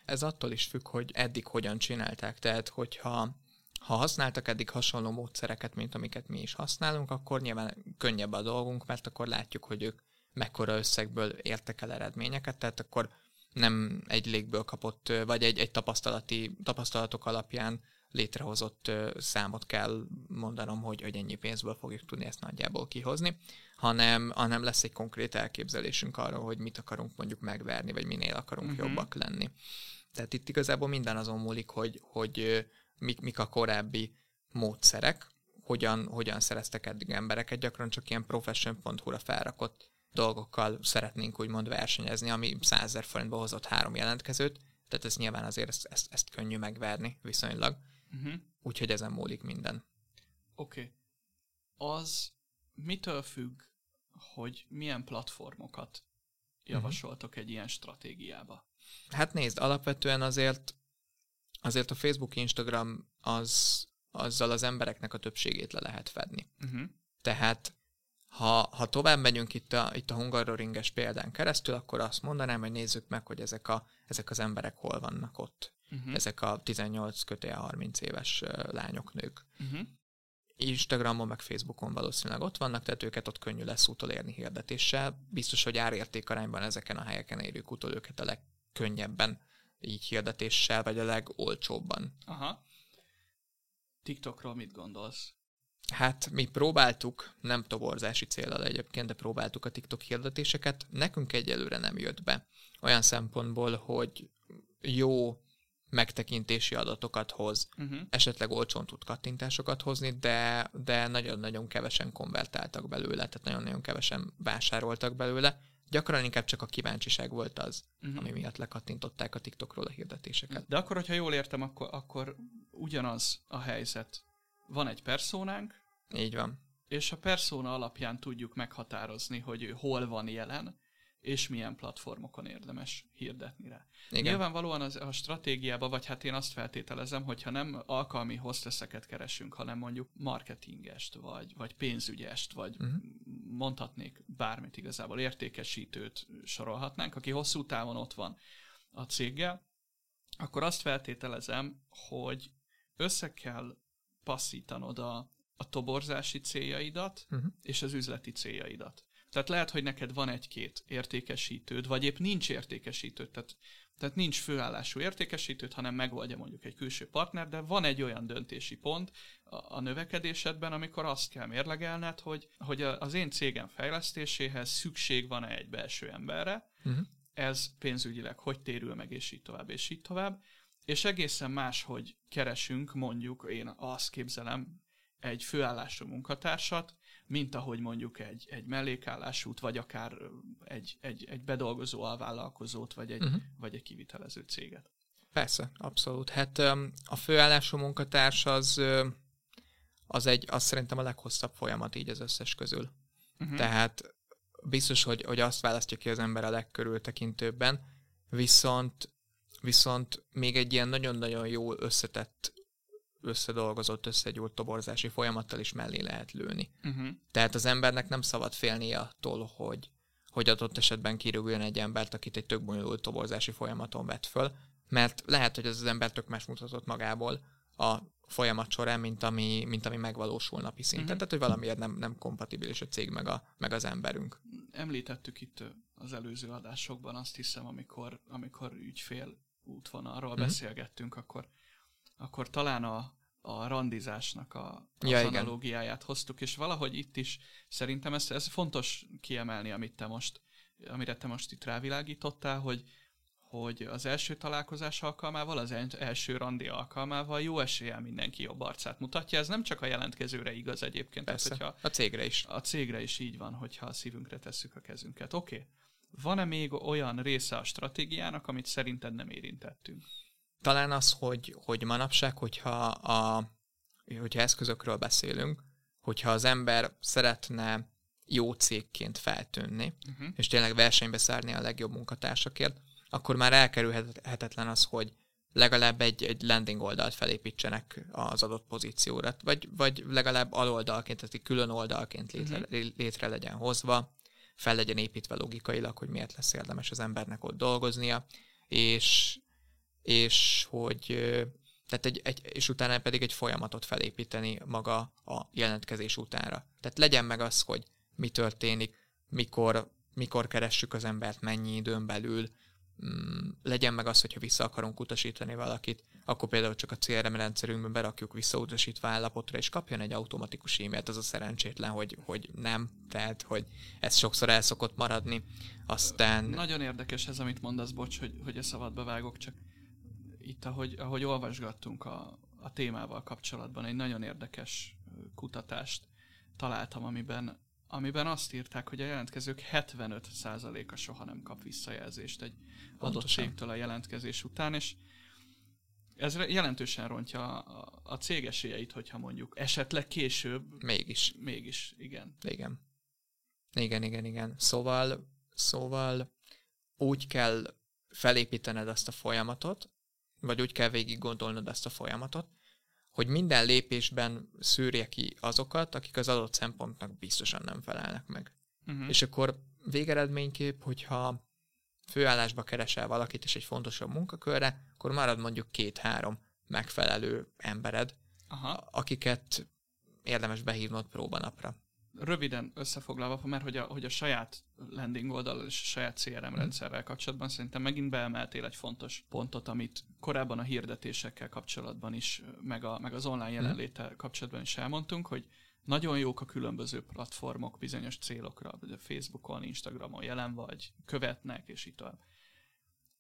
Ez attól is függ, hogy eddig hogyan csinálták. Tehát, hogyha ha használtak eddig hasonló módszereket, mint amiket mi is használunk, akkor nyilván könnyebb a dolgunk, mert akkor látjuk, hogy ők mekkora összegből értek el eredményeket, tehát akkor nem egy légből kapott, vagy egy, egy tapasztalati, tapasztalatok alapján létrehozott számot kell mondanom, hogy, hogy ennyi pénzből fogjuk tudni ezt nagyjából kihozni, hanem, hanem lesz egy konkrét elképzelésünk arról, hogy mit akarunk mondjuk megverni, vagy minél akarunk uh-huh. jobbak lenni. Tehát itt igazából minden azon múlik, hogy, hogy mik, mik a korábbi módszerek, hogyan, hogyan szereztek eddig embereket, gyakran csak ilyen profession.hu-ra felrakott dolgokkal szeretnénk úgymond versenyezni, ami 100 ezer forintba hozott három jelentkezőt, tehát ez nyilván azért ezt, ezt, ezt könnyű megverni viszonylag. Uh-huh. Úgyhogy ezen múlik minden. Oké. Okay. Az mitől függ, hogy milyen platformokat javasoltok uh-huh. egy ilyen stratégiába? Hát nézd, alapvetően azért azért a Facebook, Instagram az, azzal az embereknek a többségét le lehet fedni. Uh-huh. Tehát ha, ha tovább megyünk itt a, itt a Hungaroringes példán keresztül, akkor azt mondanám, hogy nézzük meg, hogy ezek, a, ezek az emberek hol vannak ott. Uh-huh. Ezek a 18 kötél 30 éves lányok, nők. Uh-huh. Instagramon, meg Facebookon valószínűleg ott vannak, tehát őket ott könnyű lesz utolérni hirdetéssel. Biztos, hogy árérték arányban ezeken a helyeken érjük utol őket a legkönnyebben így hirdetéssel, vagy a legolcsóbban. Aha. TikTokról mit gondolsz? Hát mi próbáltuk, nem toborzási célral egyébként, de próbáltuk a TikTok hirdetéseket. Nekünk egyelőre nem jött be. Olyan szempontból, hogy jó megtekintési adatokat hoz, uh-huh. esetleg olcsón tud kattintásokat hozni, de, de nagyon-nagyon kevesen konvertáltak belőle, tehát nagyon-nagyon kevesen vásároltak belőle. Gyakran inkább csak a kíváncsiság volt az, uh-huh. ami miatt lekattintották a TikTokról a hirdetéseket. De akkor, hogyha jól értem, akkor, akkor ugyanaz a helyzet van egy perszónánk, így van. És a perszóna alapján tudjuk meghatározni, hogy ő hol van jelen, és milyen platformokon érdemes hirdetni rá. Igen. Nyilvánvalóan az, a stratégiába, vagy hát én azt feltételezem, hogyha nem alkalmi hostesseket keresünk, hanem mondjuk marketingest, vagy, vagy pénzügyest, vagy uh-huh. mondhatnék bármit igazából, értékesítőt sorolhatnánk, aki hosszú távon ott van a céggel, akkor azt feltételezem, hogy össze kell passzítanod a, a toborzási céljaidat uh-huh. és az üzleti céljaidat. Tehát lehet, hogy neked van egy-két értékesítőd, vagy épp nincs értékesítőd, tehát, tehát nincs főállású értékesítőd, hanem megoldja mondjuk egy külső partner, de van egy olyan döntési pont a, a növekedésedben, amikor azt kell mérlegelned, hogy, hogy az én cégem fejlesztéséhez szükség van-e egy belső emberre, uh-huh. ez pénzügyileg hogy térül meg, és így tovább, és így tovább. És egészen más, hogy keresünk, mondjuk én azt képzelem, egy főállású munkatársat, mint ahogy mondjuk egy, egy mellékállásút, vagy akár egy, egy, egy bedolgozó alvállalkozót, vagy egy, uh-huh. vagy egy kivitelező céget. Persze, abszolút. Hát a főállású munkatárs az, az, egy, az szerintem a leghosszabb folyamat így az összes közül. Uh-huh. Tehát biztos, hogy, hogy azt választja ki az ember a legkörültekintőbben, viszont viszont még egy ilyen nagyon-nagyon jól összetett összedolgozott, összegyúrt toborzási folyamattal is mellé lehet lőni. Uh-huh. Tehát az embernek nem szabad félnie attól, hogy, hogy adott esetben kirúgjon egy embert, akit egy tök bonyolult toborzási folyamaton vett föl, mert lehet, hogy ez az ember tök más mutatott magából a folyamat során, mint ami, mint ami megvalósul napi szinten. Uh-huh. Tehát, hogy valamiért nem, nem kompatibilis a cég meg, a, meg az emberünk. említettük itt az előző adásokban, azt hiszem, amikor, amikor ügyfél útvonalról mm. beszélgettünk, akkor, akkor talán a, a randizásnak a, a ja, analógiáját igen. hoztuk, és valahogy itt is szerintem ez, ez fontos kiemelni, amit te most, amire te most itt rávilágítottál, hogy, hogy az első találkozás alkalmával, az első randi alkalmával jó eséllyel mindenki jobb arcát mutatja. Ez nem csak a jelentkezőre igaz egyébként. Persze, tehát, hogyha a cégre is. A cégre is így van, hogyha a szívünkre tesszük a kezünket. Oké. Okay. Van-e még olyan része a stratégiának, amit szerinted nem érintettünk? Talán az, hogy, hogy manapság, hogyha, a, hogyha eszközökről beszélünk, hogyha az ember szeretne jó cégként feltűnni, uh-huh. és tényleg versenybe szárni a legjobb munkatársakért, akkor már elkerülhetetlen az, hogy legalább egy, egy landing oldalt felépítsenek az adott pozícióra, vagy, vagy legalább aloldalként, tehát egy külön oldalként létre, uh-huh. létre legyen hozva, fel legyen építve logikailag, hogy miért lesz érdemes az embernek ott dolgoznia, és, és hogy tehát egy, egy, és utána pedig egy folyamatot felépíteni maga a jelentkezés utánra. Tehát legyen meg az, hogy mi történik, mikor, mikor keressük az embert, mennyi időn belül, mm, legyen meg az, hogyha vissza akarunk utasítani valakit, akkor például csak a CRM rendszerünkben berakjuk visszautasítva állapotra, és kapjon egy automatikus e-mailt, az a szerencsétlen, hogy, hogy nem, tehát, hogy ez sokszor el szokott maradni. Aztán... Nagyon érdekes ez, amit mondasz, bocs, hogy, hogy a szabadba vágok, csak itt, ahogy, ahogy olvasgattunk a, a témával kapcsolatban, egy nagyon érdekes kutatást találtam, amiben amiben azt írták, hogy a jelentkezők 75%-a soha nem kap visszajelzést egy adott cégtől a jelentkezés után, és ez jelentősen rontja a, a cég esélyeit, hogyha mondjuk esetleg később. Mégis. Mégis, igen. Igen. Igen, igen, igen. Szóval, szóval úgy kell felépítened ezt a folyamatot, vagy úgy kell végig gondolnod ezt a folyamatot, hogy minden lépésben szűrje ki azokat, akik az adott szempontnak biztosan nem felelnek meg. Uh-huh. És akkor végeredményképp, hogyha főállásba keresel valakit és egy fontosabb munkakörre, akkor marad mondjuk két-három megfelelő embered, Aha. akiket érdemes behívnod próbanapra röviden összefoglalva, mert hogy a, hogy a saját landing oldal és a saját CRM mm. rendszerrel kapcsolatban szerintem megint beemeltél egy fontos pontot, amit korábban a hirdetésekkel kapcsolatban is, meg, a, meg az online mhm. jelenléttel kapcsolatban is elmondtunk, hogy nagyon jók a különböző platformok bizonyos célokra, a Facebookon, Instagramon jelen vagy, követnek, és itt tovább.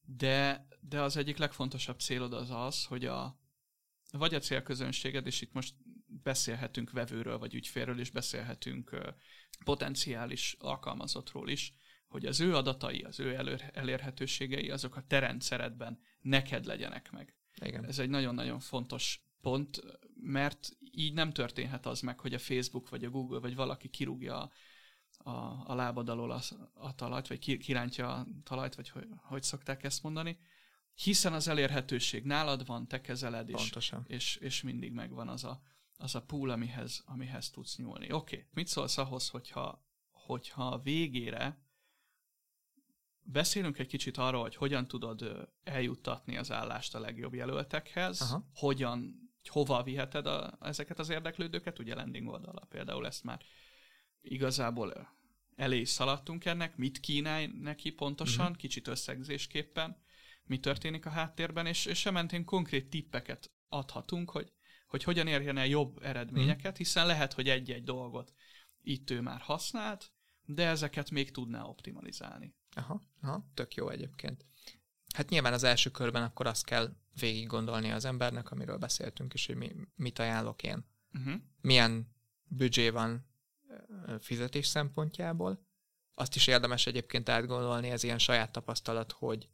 De, de az egyik legfontosabb célod az az, hogy a, vagy a célközönséged, és itt most beszélhetünk vevőről vagy ügyfélről, és beszélhetünk potenciális alkalmazottról is, hogy az ő adatai, az ő elérhetőségei, azok a te rendszeredben neked legyenek meg. Igen. Ez egy nagyon-nagyon fontos pont, mert így nem történhet az meg, hogy a Facebook vagy a Google vagy valaki kirúgja a, a, a lábad alól a, a talajt, vagy kirántja a talajt, vagy hogy, hogy szokták ezt mondani, hiszen az elérhetőség nálad van, te kezeled, és, és, és mindig megvan az a, az a pool, amihez, amihez tudsz nyúlni. Oké, okay. mit szólsz ahhoz, hogyha, hogyha a végére beszélünk egy kicsit arról, hogy hogyan tudod eljuttatni az állást a legjobb jelöltekhez, Aha. hogyan, hova viheted a, ezeket az érdeklődőket, ugye landing oldala például ezt már igazából elé szaladtunk ennek, mit kínálj neki pontosan, uh-huh. kicsit összegzésképpen, mi történik a háttérben, és, és mentén konkrét tippeket adhatunk, hogy hogy hogyan érjen el jobb eredményeket, hiszen lehet, hogy egy-egy dolgot itt ő már használt, de ezeket még tudná optimalizálni. Aha, aha, tök jó egyébként. Hát nyilván az első körben akkor azt kell végig gondolni az embernek, amiről beszéltünk is, hogy mi, mit ajánlok én. Uh-huh. Milyen büdzsé van fizetés szempontjából. Azt is érdemes egyébként átgondolni, ez ilyen saját tapasztalat, hogy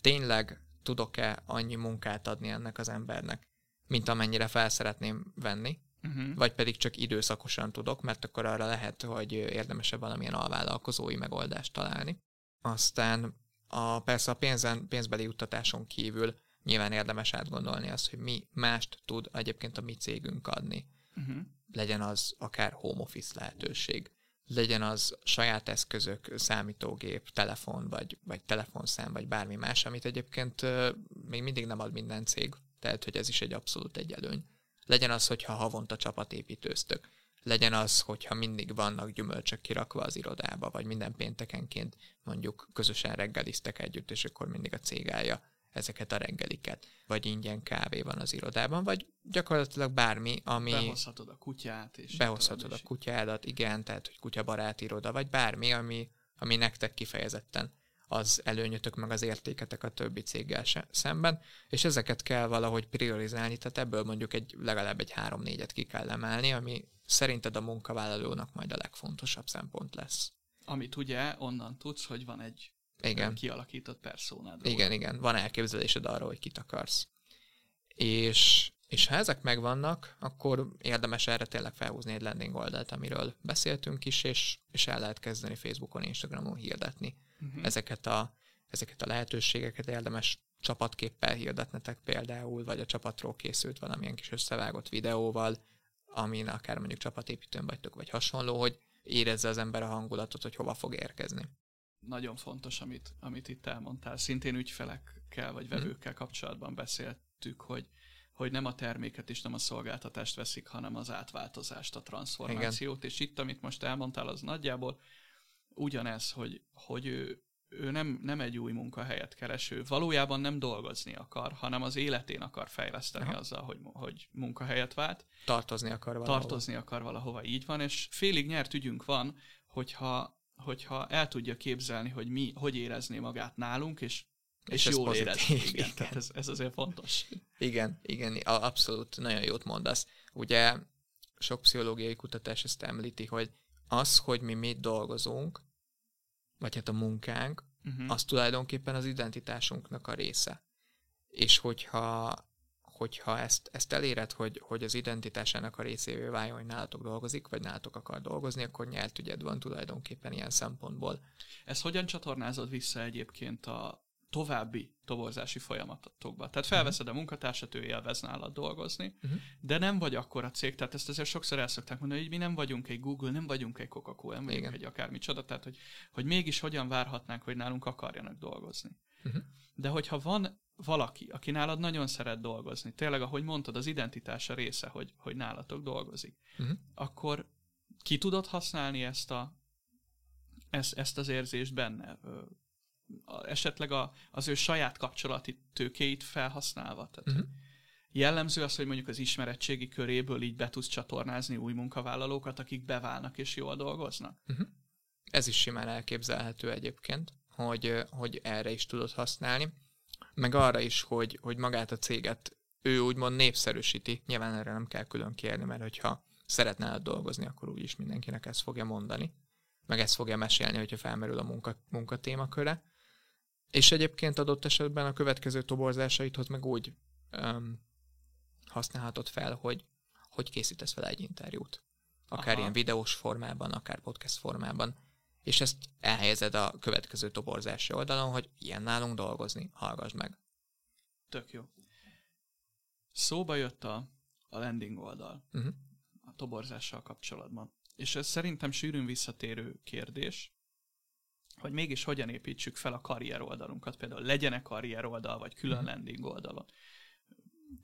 tényleg tudok-e annyi munkát adni ennek az embernek, mint amennyire fel szeretném venni, uh-huh. vagy pedig csak időszakosan tudok, mert akkor arra lehet, hogy érdemesebb valamilyen alvállalkozói megoldást találni. Aztán a, persze a pénzen, pénzbeli juttatáson kívül nyilván érdemes átgondolni azt, hogy mi mást tud egyébként a mi cégünk adni. Uh-huh. Legyen az akár home office lehetőség, legyen az saját eszközök, számítógép, telefon, vagy, vagy telefonszám, vagy bármi más, amit egyébként még mindig nem ad minden cég tehát hogy ez is egy abszolút egy előny. Legyen az, hogyha havonta csapatépítőztök. legyen az, hogyha mindig vannak gyümölcsök kirakva az irodába, vagy minden péntekenként mondjuk közösen reggeliztek együtt, és akkor mindig a cégája ezeket a reggeliket, vagy ingyen kávé van az irodában, vagy gyakorlatilag bármi, ami... Behozhatod a kutyát, és... Behozhatod a kutyádat, igen, tehát hogy kutyabarát iroda, vagy bármi, ami, ami nektek kifejezetten az előnyötök, meg az értéketek a többi céggel se, szemben, és ezeket kell valahogy priorizálni, tehát ebből mondjuk egy legalább egy három-négyet ki kell emelni, ami szerinted a munkavállalónak majd a legfontosabb szempont lesz. Amit ugye onnan tudsz, hogy van egy igen. kialakított perszónád. Igen, igen, van elképzelésed arról, hogy kit akarsz. És, és ha ezek megvannak, akkor érdemes erre tényleg felhúzni egy landing oldalt, amiről beszéltünk is, és, és el lehet kezdeni Facebookon, Instagramon hirdetni uh-huh. ezeket, a, ezeket a lehetőségeket, érdemes csapatképpel hirdetnetek például, vagy a csapatról készült valamilyen kis összevágott videóval, amin akár mondjuk csapatépítőn vagytok, vagy hasonló, hogy érezze az ember a hangulatot, hogy hova fog érkezni nagyon fontos, amit, amit itt elmondtál. Szintén ügyfelekkel vagy mhm. vevőkkel kapcsolatban beszéltük, hogy, hogy nem a terméket és nem a szolgáltatást veszik, hanem az átváltozást, a transformációt. Igen. És itt, amit most elmondtál, az nagyjából ugyanez, hogy, hogy ő, ő nem, nem egy új munkahelyet kereső, valójában nem dolgozni akar, hanem az életén akar fejleszteni Aha. azzal, hogy, hogy munkahelyet vált. Tartozni akar valahova. Tartozni akar valahova, így van, és félig nyert ügyünk van, hogyha hogyha el tudja képzelni, hogy mi, hogy érezné magát nálunk, és, és, és jól érezni. Igen, igen. Tehát ez, ez azért fontos. Igen, igen, abszolút nagyon jót mondasz. Ugye sok pszichológiai kutatás ezt említi, hogy az, hogy mi mit dolgozunk, vagy hát a munkánk, uh-huh. az tulajdonképpen az identitásunknak a része. És hogyha hogyha ezt, ezt eléred, hogy, hogy az identitásának a részévé váljon, hogy nálatok dolgozik, vagy nálatok akar dolgozni, akkor nyert ügyed van tulajdonképpen ilyen szempontból. Ezt hogyan csatornázod vissza egyébként a további toborzási folyamatokba? Tehát felveszed a munkatársat, ő élvez nálad dolgozni, uh-huh. de nem vagy akkor a cég, tehát ezt azért sokszor el szokták mondani, hogy mi nem vagyunk egy Google, nem vagyunk egy Coca-Cola, nem vagyunk Igen. egy akármicsoda, tehát hogy, hogy mégis hogyan várhatnánk, hogy nálunk akarjanak dolgozni. Uh-huh. De hogyha van valaki, aki nálad nagyon szeret dolgozni, tényleg, ahogy mondtad, az identitása része, hogy, hogy nálatok dolgozik, uh-huh. akkor ki tudod használni ezt, a, ezt, ezt az érzést benne? Esetleg a, az ő saját kapcsolati tőkéit felhasználva? Tehát uh-huh. Jellemző az, hogy mondjuk az ismeretségi köréből így be tudsz csatornázni új munkavállalókat, akik beválnak és jól dolgoznak? Uh-huh. Ez is simán elképzelhető egyébként, hogy, hogy erre is tudod használni meg arra is, hogy, hogy magát a céget ő úgymond népszerűsíti. Nyilván erre nem kell külön kérni, mert hogyha szeretne dolgozni, akkor úgyis mindenkinek ezt fogja mondani. Meg ezt fogja mesélni, hogyha felmerül a munka, munka témaköre. És egyébként adott esetben a következő toborzásaithoz meg úgy um, használhatod fel, hogy hogy készítesz fel egy interjút. Akár Aha. ilyen videós formában, akár podcast formában és ezt elhelyezed a következő toborzási oldalon, hogy ilyen nálunk dolgozni, hallgass meg. Tök jó. Szóba jött a, a landing oldal uh-huh. a toborzással kapcsolatban. És ez szerintem sűrűn visszatérő kérdés, hogy mégis hogyan építsük fel a karrier oldalunkat, például legyen-e karrier oldal, vagy külön uh-huh. landing oldalon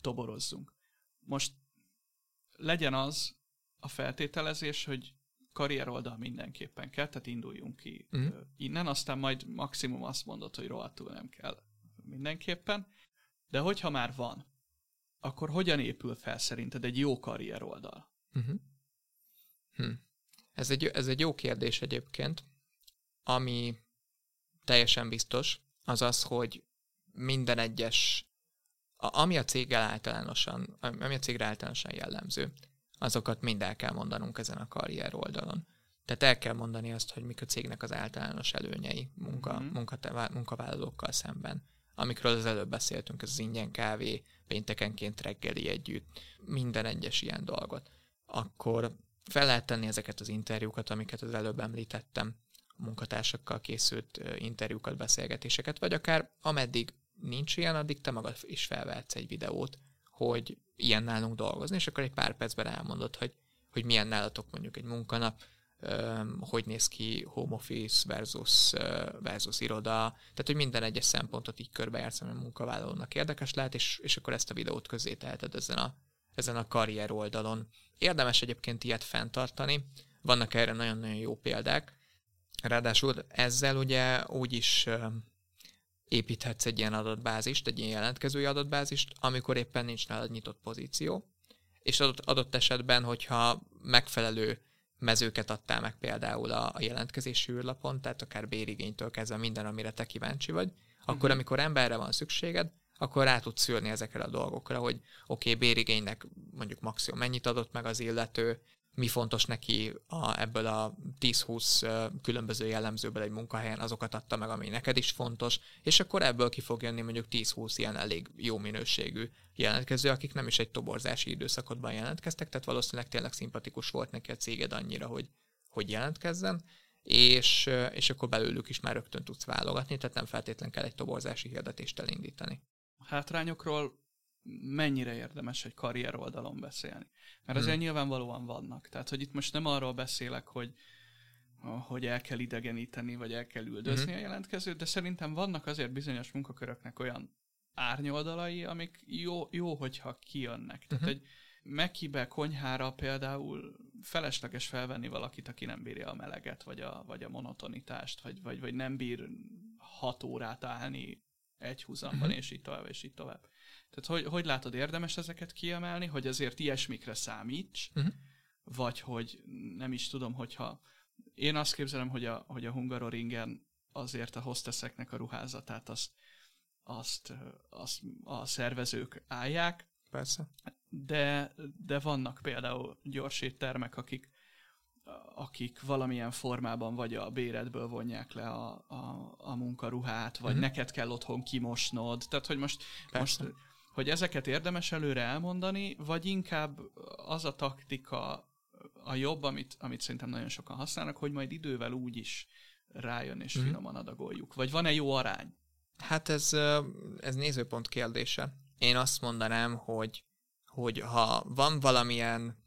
toborozzunk. Most legyen az a feltételezés, hogy karrier oldal mindenképpen kell, tehát induljunk ki mm. innen, aztán majd maximum azt mondod, hogy rohadtul nem kell mindenképpen. De hogyha már van, akkor hogyan épül fel szerinted egy jó karrier oldal? Uh-huh. Hm. Ez, egy, ez egy jó kérdés egyébként, ami teljesen biztos, az az, hogy minden egyes, ami a céggel általánosan, ami a cégre általánosan jellemző, azokat mind el kell mondanunk ezen a karrier oldalon. Tehát el kell mondani azt, hogy mik a cégnek az általános előnyei munka, mm-hmm. munka, munkavállalókkal szemben. Amikről az előbb beszéltünk, ez az ingyen kávé, péntekenként reggeli együtt, minden egyes ilyen dolgot. Akkor fel lehet tenni ezeket az interjúkat, amiket az előbb említettem, munkatársakkal készült interjúkat, beszélgetéseket, vagy akár ameddig nincs ilyen, addig te magad is felvehetsz egy videót, hogy ilyen nálunk dolgozni, és akkor egy pár percben elmondod, hogy, hogy milyen nálatok mondjuk egy munkanap, hogy néz ki home office versus, versus iroda, tehát hogy minden egyes szempontot így körbejársz, ami a munkavállalónak érdekes lehet, és, és akkor ezt a videót közé teheted ezen a, ezen a karrier oldalon. Érdemes egyébként ilyet fenntartani, vannak erre nagyon-nagyon jó példák, ráadásul ezzel ugye úgy is építhetsz egy ilyen adatbázist, egy ilyen jelentkezői adatbázist, amikor éppen nincs nálad nyitott pozíció, és adott, adott esetben, hogyha megfelelő mezőket adtál meg például a, a jelentkezési űrlapon, tehát akár bérigénytől kezdve minden, amire te kíváncsi vagy, akkor uh-huh. amikor emberre van szükséged, akkor rá tudsz szűrni ezekre a dolgokra, hogy oké, okay, bérigénynek mondjuk maximum mennyit adott meg az illető, mi fontos neki a, ebből a 10-20 különböző jellemzőből egy munkahelyen, azokat adta meg, ami neked is fontos, és akkor ebből ki fog jönni mondjuk 10-20 ilyen elég jó minőségű jelentkező, akik nem is egy toborzási időszakodban jelentkeztek, tehát valószínűleg tényleg szimpatikus volt neki a céged annyira, hogy, hogy jelentkezzen, és, és akkor belőlük is már rögtön tudsz válogatni, tehát nem feltétlenül kell egy toborzási hirdetést elindítani. Hátrányokról mennyire érdemes egy karrier oldalon beszélni. Mert azért hmm. nyilvánvalóan vannak. Tehát, hogy itt most nem arról beszélek, hogy hogy el kell idegeníteni, vagy el kell üldözni hmm. a jelentkezőt, de szerintem vannak azért bizonyos munkaköröknek olyan árnyoldalai, amik jó, jó hogyha kijönnek. Tehát uh-huh. egy Mekibe, konyhára például felesleges felvenni valakit, aki nem bírja a meleget, vagy a, vagy a monotonitást, vagy, vagy, vagy nem bír hat órát állni egy húzamban, uh-huh. és így tovább, és így tovább. Tehát hogy, hogy látod, érdemes ezeket kiemelni, hogy azért ilyesmikre számíts, uh-huh. vagy hogy nem is tudom, hogyha én azt képzelem, hogy a, hogy a Hungaroringen azért a hosteszeknek a ruházatát azt, azt, azt a szervezők állják. Persze. De, de vannak például gyors éttermek, akik, akik valamilyen formában vagy a béredből vonják le a, a, a munkaruhát, vagy uh-huh. neked kell otthon kimosnod. Tehát, hogy most, most hogy ezeket érdemes előre elmondani, vagy inkább az a taktika a jobb, amit, amit szerintem nagyon sokan használnak, hogy majd idővel úgy is rájön és mm-hmm. finoman adagoljuk. Vagy van-e jó arány? Hát ez, ez nézőpont kérdése. Én azt mondanám, hogy, hogy ha van valamilyen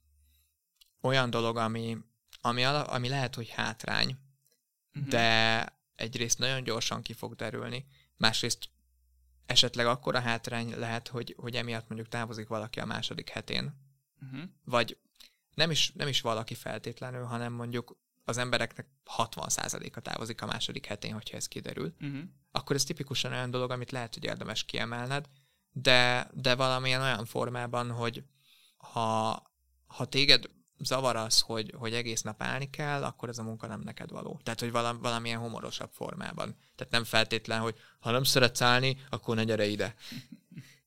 olyan dolog, ami, ami, ami lehet, hogy hátrány, mm-hmm. de egyrészt nagyon gyorsan ki fog derülni, másrészt esetleg akkor a hátrány lehet, hogy, hogy emiatt mondjuk távozik valaki a második hetén. Uh-huh. Vagy nem is, nem is valaki feltétlenül, hanem mondjuk az embereknek 60%-a távozik a második hetén, hogyha ez kiderül, uh-huh. akkor ez tipikusan olyan dolog, amit lehet, hogy érdemes kiemelned, de, de valamilyen olyan formában, hogy ha, ha téged zavar az, hogy, hogy egész nap állni kell, akkor ez a munka nem neked való. Tehát, hogy valam, valamilyen humorosabb formában. Tehát nem feltétlen, hogy ha nem szeretsz állni, akkor ne gyere ide.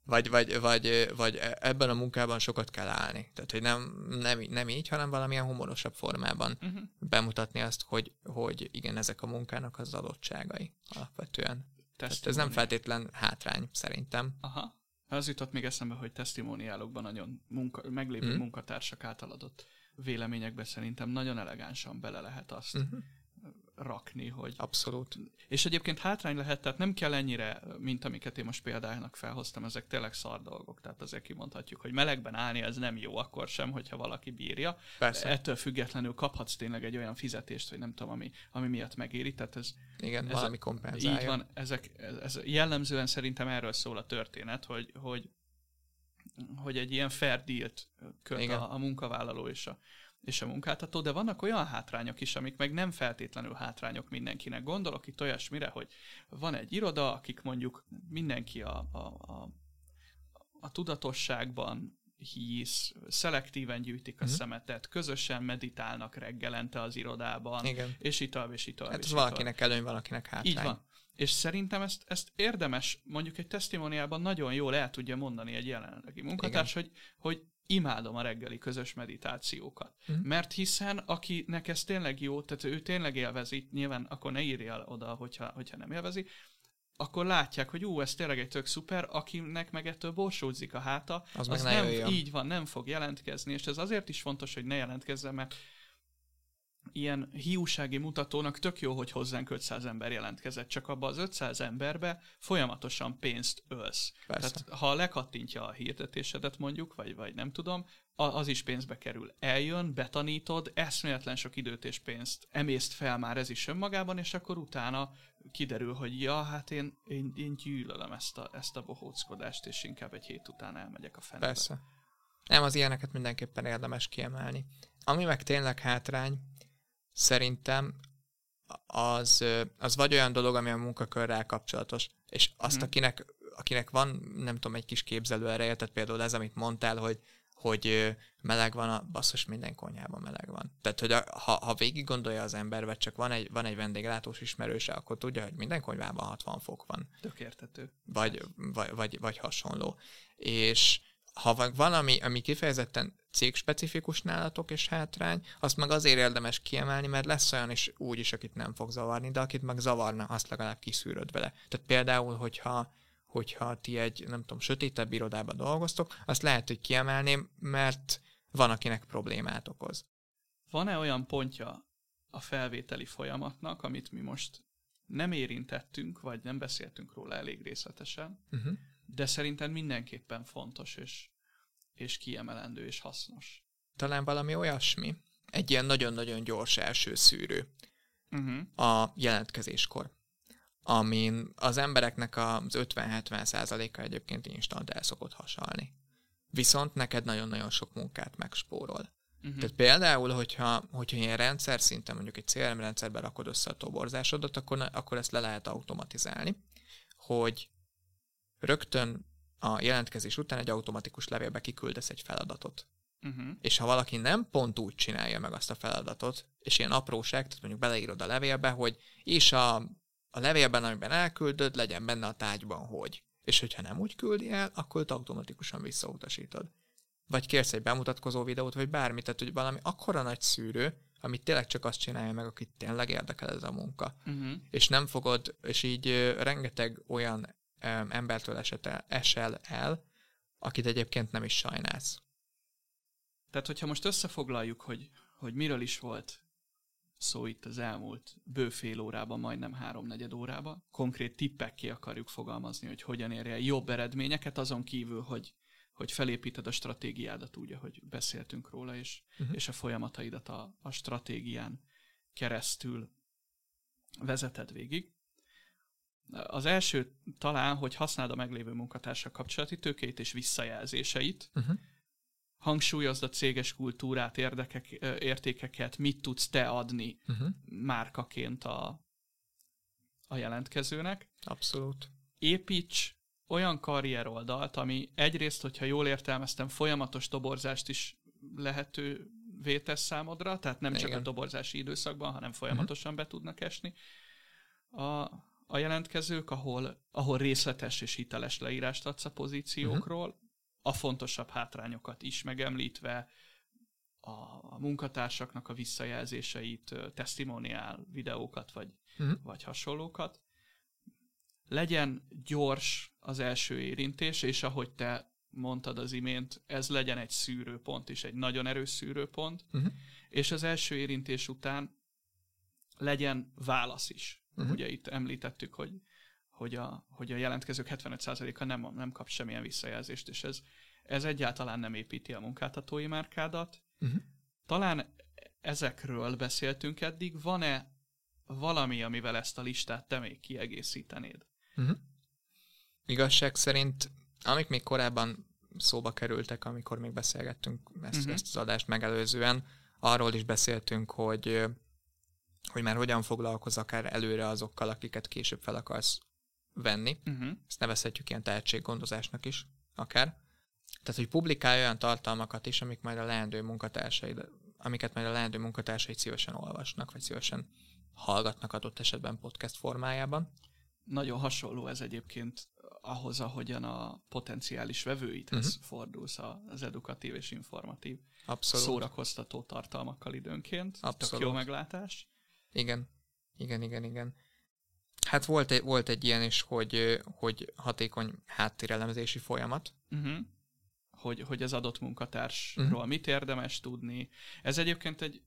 Vagy, vagy, vagy, vagy ebben a munkában sokat kell állni. Tehát, hogy nem, nem, nem így, hanem valamilyen humorosabb formában uh-huh. bemutatni azt, hogy, hogy igen, ezek a munkának az adottságai alapvetően. Tehát ez nem feltétlen hátrány, szerintem. Aha. Az jutott még eszembe, hogy testimoniálokban nagyon munka, meglévő hmm. munkatársak által adott véleményekbe szerintem nagyon elegánsan bele lehet azt uh-huh. rakni, hogy... Abszolút. És egyébként hátrány lehet, tehát nem kell ennyire, mint amiket én most példának felhoztam, ezek tényleg szar dolgok, tehát azért kimondhatjuk, hogy melegben állni ez nem jó akkor sem, hogyha valaki bírja. Persze. Ettől függetlenül kaphatsz tényleg egy olyan fizetést, hogy nem tudom, ami, ami miatt megéri, tehát ez... Igen, ez valami kompenzálja. Így van, ezek, ez, ez jellemzően szerintem erről szól a történet, hogy, hogy hogy egy ilyen fair deal-t köt a, a munkavállaló és a, és a munkáltató, de vannak olyan hátrányok is, amik meg nem feltétlenül hátrányok mindenkinek. Gondolok itt olyasmire, hogy van egy iroda, akik mondjuk mindenki a, a, a, a tudatosságban hisz, szelektíven gyűjtik a uh-huh. szemetet, közösen meditálnak reggelente az irodában, Igen. és tovább, és tovább. Hát és valakinek előny, valakinek hátrány. Így van. És szerintem ezt, ezt érdemes, mondjuk egy testimoniálban nagyon jól el tudja mondani egy jelenlegi munkatárs, hogy, hogy imádom a reggeli közös meditációkat. Uh-huh. Mert hiszen akinek ez tényleg jó, tehát ő tényleg élvezi, nyilván akkor ne írja oda, hogyha, hogyha nem élvezi, akkor látják, hogy ú, ez tényleg egy tök szuper, akinek meg ettől borsódzik a háta, az, az nem, így van, nem fog jelentkezni, és ez azért is fontos, hogy ne jelentkezzen, mert ilyen hiúsági mutatónak tök jó, hogy hozzánk 500 ember jelentkezett, csak abba az 500 emberbe folyamatosan pénzt ölsz. Persze. Tehát ha lekattintja a hirdetésedet mondjuk, vagy, vagy nem tudom, az is pénzbe kerül. Eljön, betanítod, eszméletlen sok időt és pénzt emészt fel már ez is önmagában, és akkor utána kiderül, hogy ja, hát én, én, én gyűlölöm ezt a, ezt a bohóckodást, és inkább egy hét után elmegyek a fenébe. Persze. Nem, az ilyeneket mindenképpen érdemes kiemelni. Ami meg tényleg hátrány, szerintem az, az vagy olyan dolog, ami a munkakörrel kapcsolatos, és azt, hmm. akinek, akinek van, nem tudom, egy kis képzelő ereje, tehát például ez, amit mondtál, hogy hogy meleg van, a basszus minden konyhában meleg van. Tehát, hogy a, ha, ha végig gondolja az ember, vagy csak van egy, van egy vendéglátós ismerőse, akkor tudja, hogy minden konyhában 60 fok van. Tök értető. Vagy, vagy, vagy, vagy hasonló. És ha van valami, ami kifejezetten cégspecifikus nálatok és hátrány, azt meg azért érdemes kiemelni, mert lesz olyan is úgy is, akit nem fog zavarni, de akit meg zavarna, azt legalább kiszűröd vele. Tehát például, hogyha hogyha ti egy, nem tudom, sötétebb irodában dolgoztok, azt lehet, hogy kiemelném, mert van, akinek problémát okoz. Van-e olyan pontja a felvételi folyamatnak, amit mi most nem érintettünk, vagy nem beszéltünk róla elég részletesen, uh-huh. De szerintem mindenképpen fontos, és, és kiemelendő, és hasznos. Talán valami olyasmi, egy ilyen nagyon-nagyon gyors első szűrő uh-huh. a jelentkezéskor amin az embereknek az 50-70 százaléka egyébként instant el szokott hasalni. Viszont neked nagyon-nagyon sok munkát megspórol. Uh-huh. Tehát például, hogyha, hogyha ilyen rendszer szinten, mondjuk egy CRM rendszerben rakod össze a toborzásodat, akkor, akkor ezt le lehet automatizálni, hogy rögtön a jelentkezés után egy automatikus levélbe kiküldesz egy feladatot. Uh-huh. És ha valaki nem pont úgy csinálja meg azt a feladatot, és ilyen apróság, tehát mondjuk beleírod a levélbe, hogy és a a levélben, amiben elküldöd, legyen benne a tájban, hogy. És hogyha nem úgy küldi el, akkor automatikusan visszautasítod. Vagy kérsz egy bemutatkozó videót, vagy bármit, tehát hogy valami akkora nagy szűrő, amit tényleg csak azt csinálja meg, akit tényleg érdekel ez a munka. Uh-huh. És nem fogod, és így rengeteg olyan embertől esete, esel el, akit egyébként nem is sajnálsz. Tehát, hogyha most összefoglaljuk, hogy, hogy miről is volt szó itt az elmúlt bő fél órában, majdnem háromnegyed órában. Konkrét tippekké akarjuk fogalmazni, hogy hogyan érje jobb eredményeket, azon kívül, hogy, hogy felépíted a stratégiádat úgy, ahogy beszéltünk róla, és, uh-huh. és a folyamataidat a, a stratégián keresztül vezeted végig. Az első talán, hogy használd a meglévő munkatársak kapcsolati tőkét és visszajelzéseit, uh-huh hangsúlyozd a céges kultúrát, érdekek, értékeket, mit tudsz te adni uh-huh. márkaként a, a jelentkezőnek. Abszolút. Építs olyan karrieroldalt, ami egyrészt, hogyha jól értelmeztem, folyamatos toborzást is lehetővé tesz számodra, tehát nem Igen. csak a toborzási időszakban, hanem folyamatosan uh-huh. be tudnak esni a, a jelentkezők, ahol, ahol részletes és hiteles leírást adsz a pozíciókról, uh-huh a fontosabb hátrányokat is megemlítve, a munkatársaknak a visszajelzéseit, testimoniál videókat, vagy, uh-huh. vagy hasonlókat. Legyen gyors az első érintés, és ahogy te mondtad az imént, ez legyen egy szűrőpont is, egy nagyon erős szűrőpont, uh-huh. és az első érintés után legyen válasz is. Uh-huh. Ugye itt említettük, hogy hogy a, hogy a jelentkezők 75%-a nem, nem kap semmilyen visszajelzést, és ez, ez egyáltalán nem építi a munkáltatói márkádat. Uh-huh. Talán ezekről beszéltünk eddig, van-e valami, amivel ezt a listát te még kiegészítenéd? Uh-huh. Igazság szerint, amik még korábban szóba kerültek, amikor még beszélgettünk ezt, uh-huh. ezt az adást megelőzően, arról is beszéltünk, hogy hogy már hogyan foglalkoz akár előre azokkal, akiket később fel akarsz venni. Uh-huh. Ezt nevezhetjük ilyen tehetséggondozásnak is, akár. Tehát, hogy publikálj olyan tartalmakat is, amik majd a leendő munkatársaid, amiket majd a leendő munkatársaid szívesen olvasnak, vagy szívesen hallgatnak adott esetben podcast formájában. Nagyon hasonló ez egyébként ahhoz, ahogyan a potenciális vevőidhez uh-huh. fordulsz az edukatív és informatív Abszolút. szórakoztató tartalmakkal időnként. Abszolút. Tök jó meglátás. Igen, igen, igen, igen. Hát volt egy, volt egy ilyen is, hogy, hogy hatékony háttérelemzési folyamat. Uh-huh. Hogy, hogy az adott munkatársról uh-huh. mit érdemes tudni. Ez egyébként egy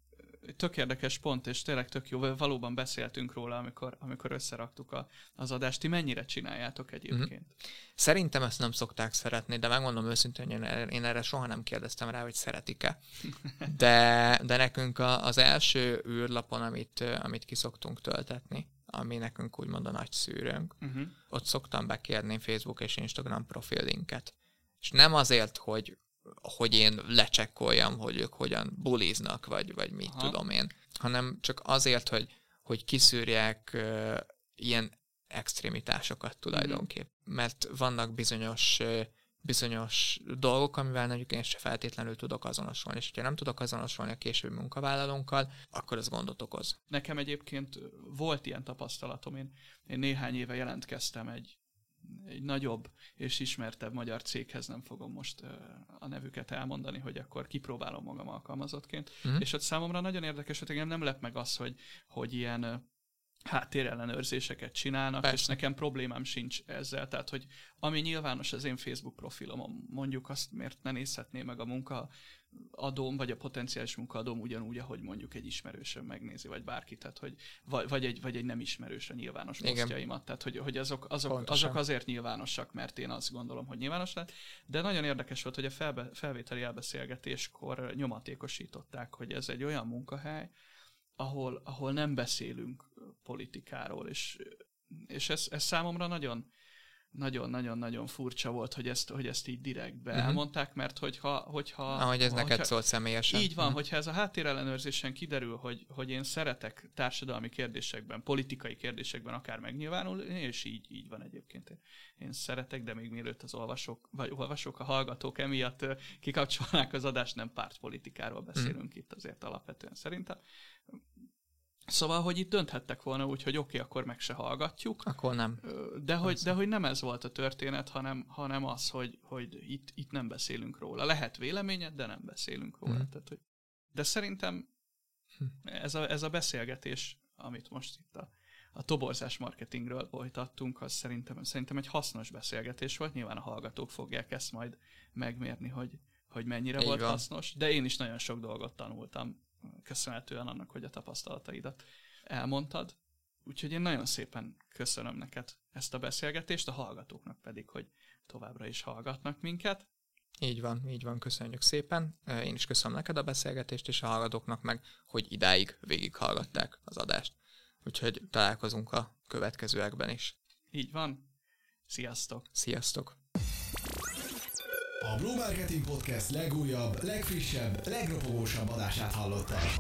tök érdekes pont, és tényleg tök jó, valóban beszéltünk róla, amikor, amikor összeraktuk a, az adást. Ti mennyire csináljátok egyébként? Uh-huh. Szerintem ezt nem szokták szeretni, de megmondom őszintén, hogy én, erre soha nem kérdeztem rá, hogy szeretik-e. De, de nekünk a, az első űrlapon, amit, amit kiszoktunk töltetni, ami nekünk úgymond a nagy szűrőnk. Uh-huh. Ott szoktam bekérni Facebook és Instagram profil linket. És nem azért, hogy hogy én lecsekkoljam, hogy ők hogyan buliznak, vagy, vagy mit Aha. tudom én, hanem csak azért, hogy, hogy kiszűrják uh, ilyen extrémitásokat tulajdonképp. Mm. Mert vannak bizonyos uh, bizonyos dolgok, amivel mondjuk én se feltétlenül tudok azonosulni, és ha nem tudok azonosulni a későbbi munkavállalónkkal, akkor ez gondot okoz. Nekem egyébként volt ilyen tapasztalatom, én, én néhány éve jelentkeztem egy, egy nagyobb és ismertebb magyar céghez, nem fogom most a nevüket elmondani, hogy akkor kipróbálom magam alkalmazottként. Mm. És ott számomra nagyon érdekes, hogy engem nem lep meg az, hogy, hogy ilyen háttérellenőrzéseket csinálnak, Persze. és nekem problémám sincs ezzel. Tehát, hogy ami nyilvános az én Facebook profilomon, mondjuk azt miért ne nézhetné meg a munkaadóm, vagy a potenciális munkaadóm ugyanúgy, ahogy mondjuk egy ismerősöm megnézi, vagy bárki, tehát, hogy, vagy, vagy, egy, vagy egy nem ismerős a nyilvános Igen. posztjaimat. Tehát, hogy, hogy azok, azok, azok azért nyilvánosak, mert én azt gondolom, hogy nyilvános lett. De nagyon érdekes volt, hogy a felbe, felvételi elbeszélgetéskor nyomatékosították, hogy ez egy olyan munkahely, ahol, ahol nem beszélünk politikáról, és, és ez, ez számomra nagyon, nagyon-nagyon-nagyon furcsa volt, hogy ezt, hogy ezt így direktbe uh-huh. elmondták, mert hogyha... hogyha Ahogy ez hogyha, neked szólt személyesen. Így van, uh-huh. hogyha ez a háttérellenőrzésen kiderül, hogy, hogy én szeretek társadalmi kérdésekben, politikai kérdésekben akár megnyilvánulni, és így, így van egyébként. Én, szeretek, de még mielőtt az olvasók, vagy olvasók, a hallgatók emiatt kikapcsolnák az adást, nem pártpolitikáról beszélünk uh-huh. itt azért alapvetően szerintem. Szóval, hogy itt dönthettek volna úgy, hogy oké, okay, akkor meg se hallgatjuk. Akkor nem. De hogy, de hogy nem ez volt a történet, hanem, hanem az, hogy, hogy itt, itt nem beszélünk róla. Lehet véleményed, de nem beszélünk róla. Hmm. Tehát, hogy... De szerintem hm. ez a, ez a beszélgetés, amit most itt a, a toborzás marketingről folytattunk, az szerintem, szerintem egy hasznos beszélgetés volt. Nyilván a hallgatók fogják ezt majd megmérni, hogy, hogy mennyire Így volt van. hasznos, de én is nagyon sok dolgot tanultam köszönhetően annak, hogy a tapasztalataidat elmondtad. Úgyhogy én nagyon szépen köszönöm neked ezt a beszélgetést, a hallgatóknak pedig, hogy továbbra is hallgatnak minket. Így van, így van, köszönjük szépen. Én is köszönöm neked a beszélgetést, és a hallgatóknak meg, hogy idáig végighallgatták az adást. Úgyhogy találkozunk a következőekben is. Így van. Sziasztok! Sziasztok! A Blue Marketing Podcast legújabb, legfrissebb, legropogósabb adását hallották.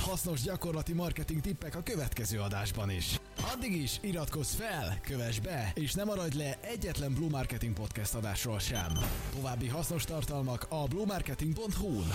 Hasznos gyakorlati marketing tippek a következő adásban is. Addig is iratkozz fel, kövess be, és ne maradj le egyetlen Blue Marketing Podcast adásról sem. További hasznos tartalmak a bluemarketing.hu-n.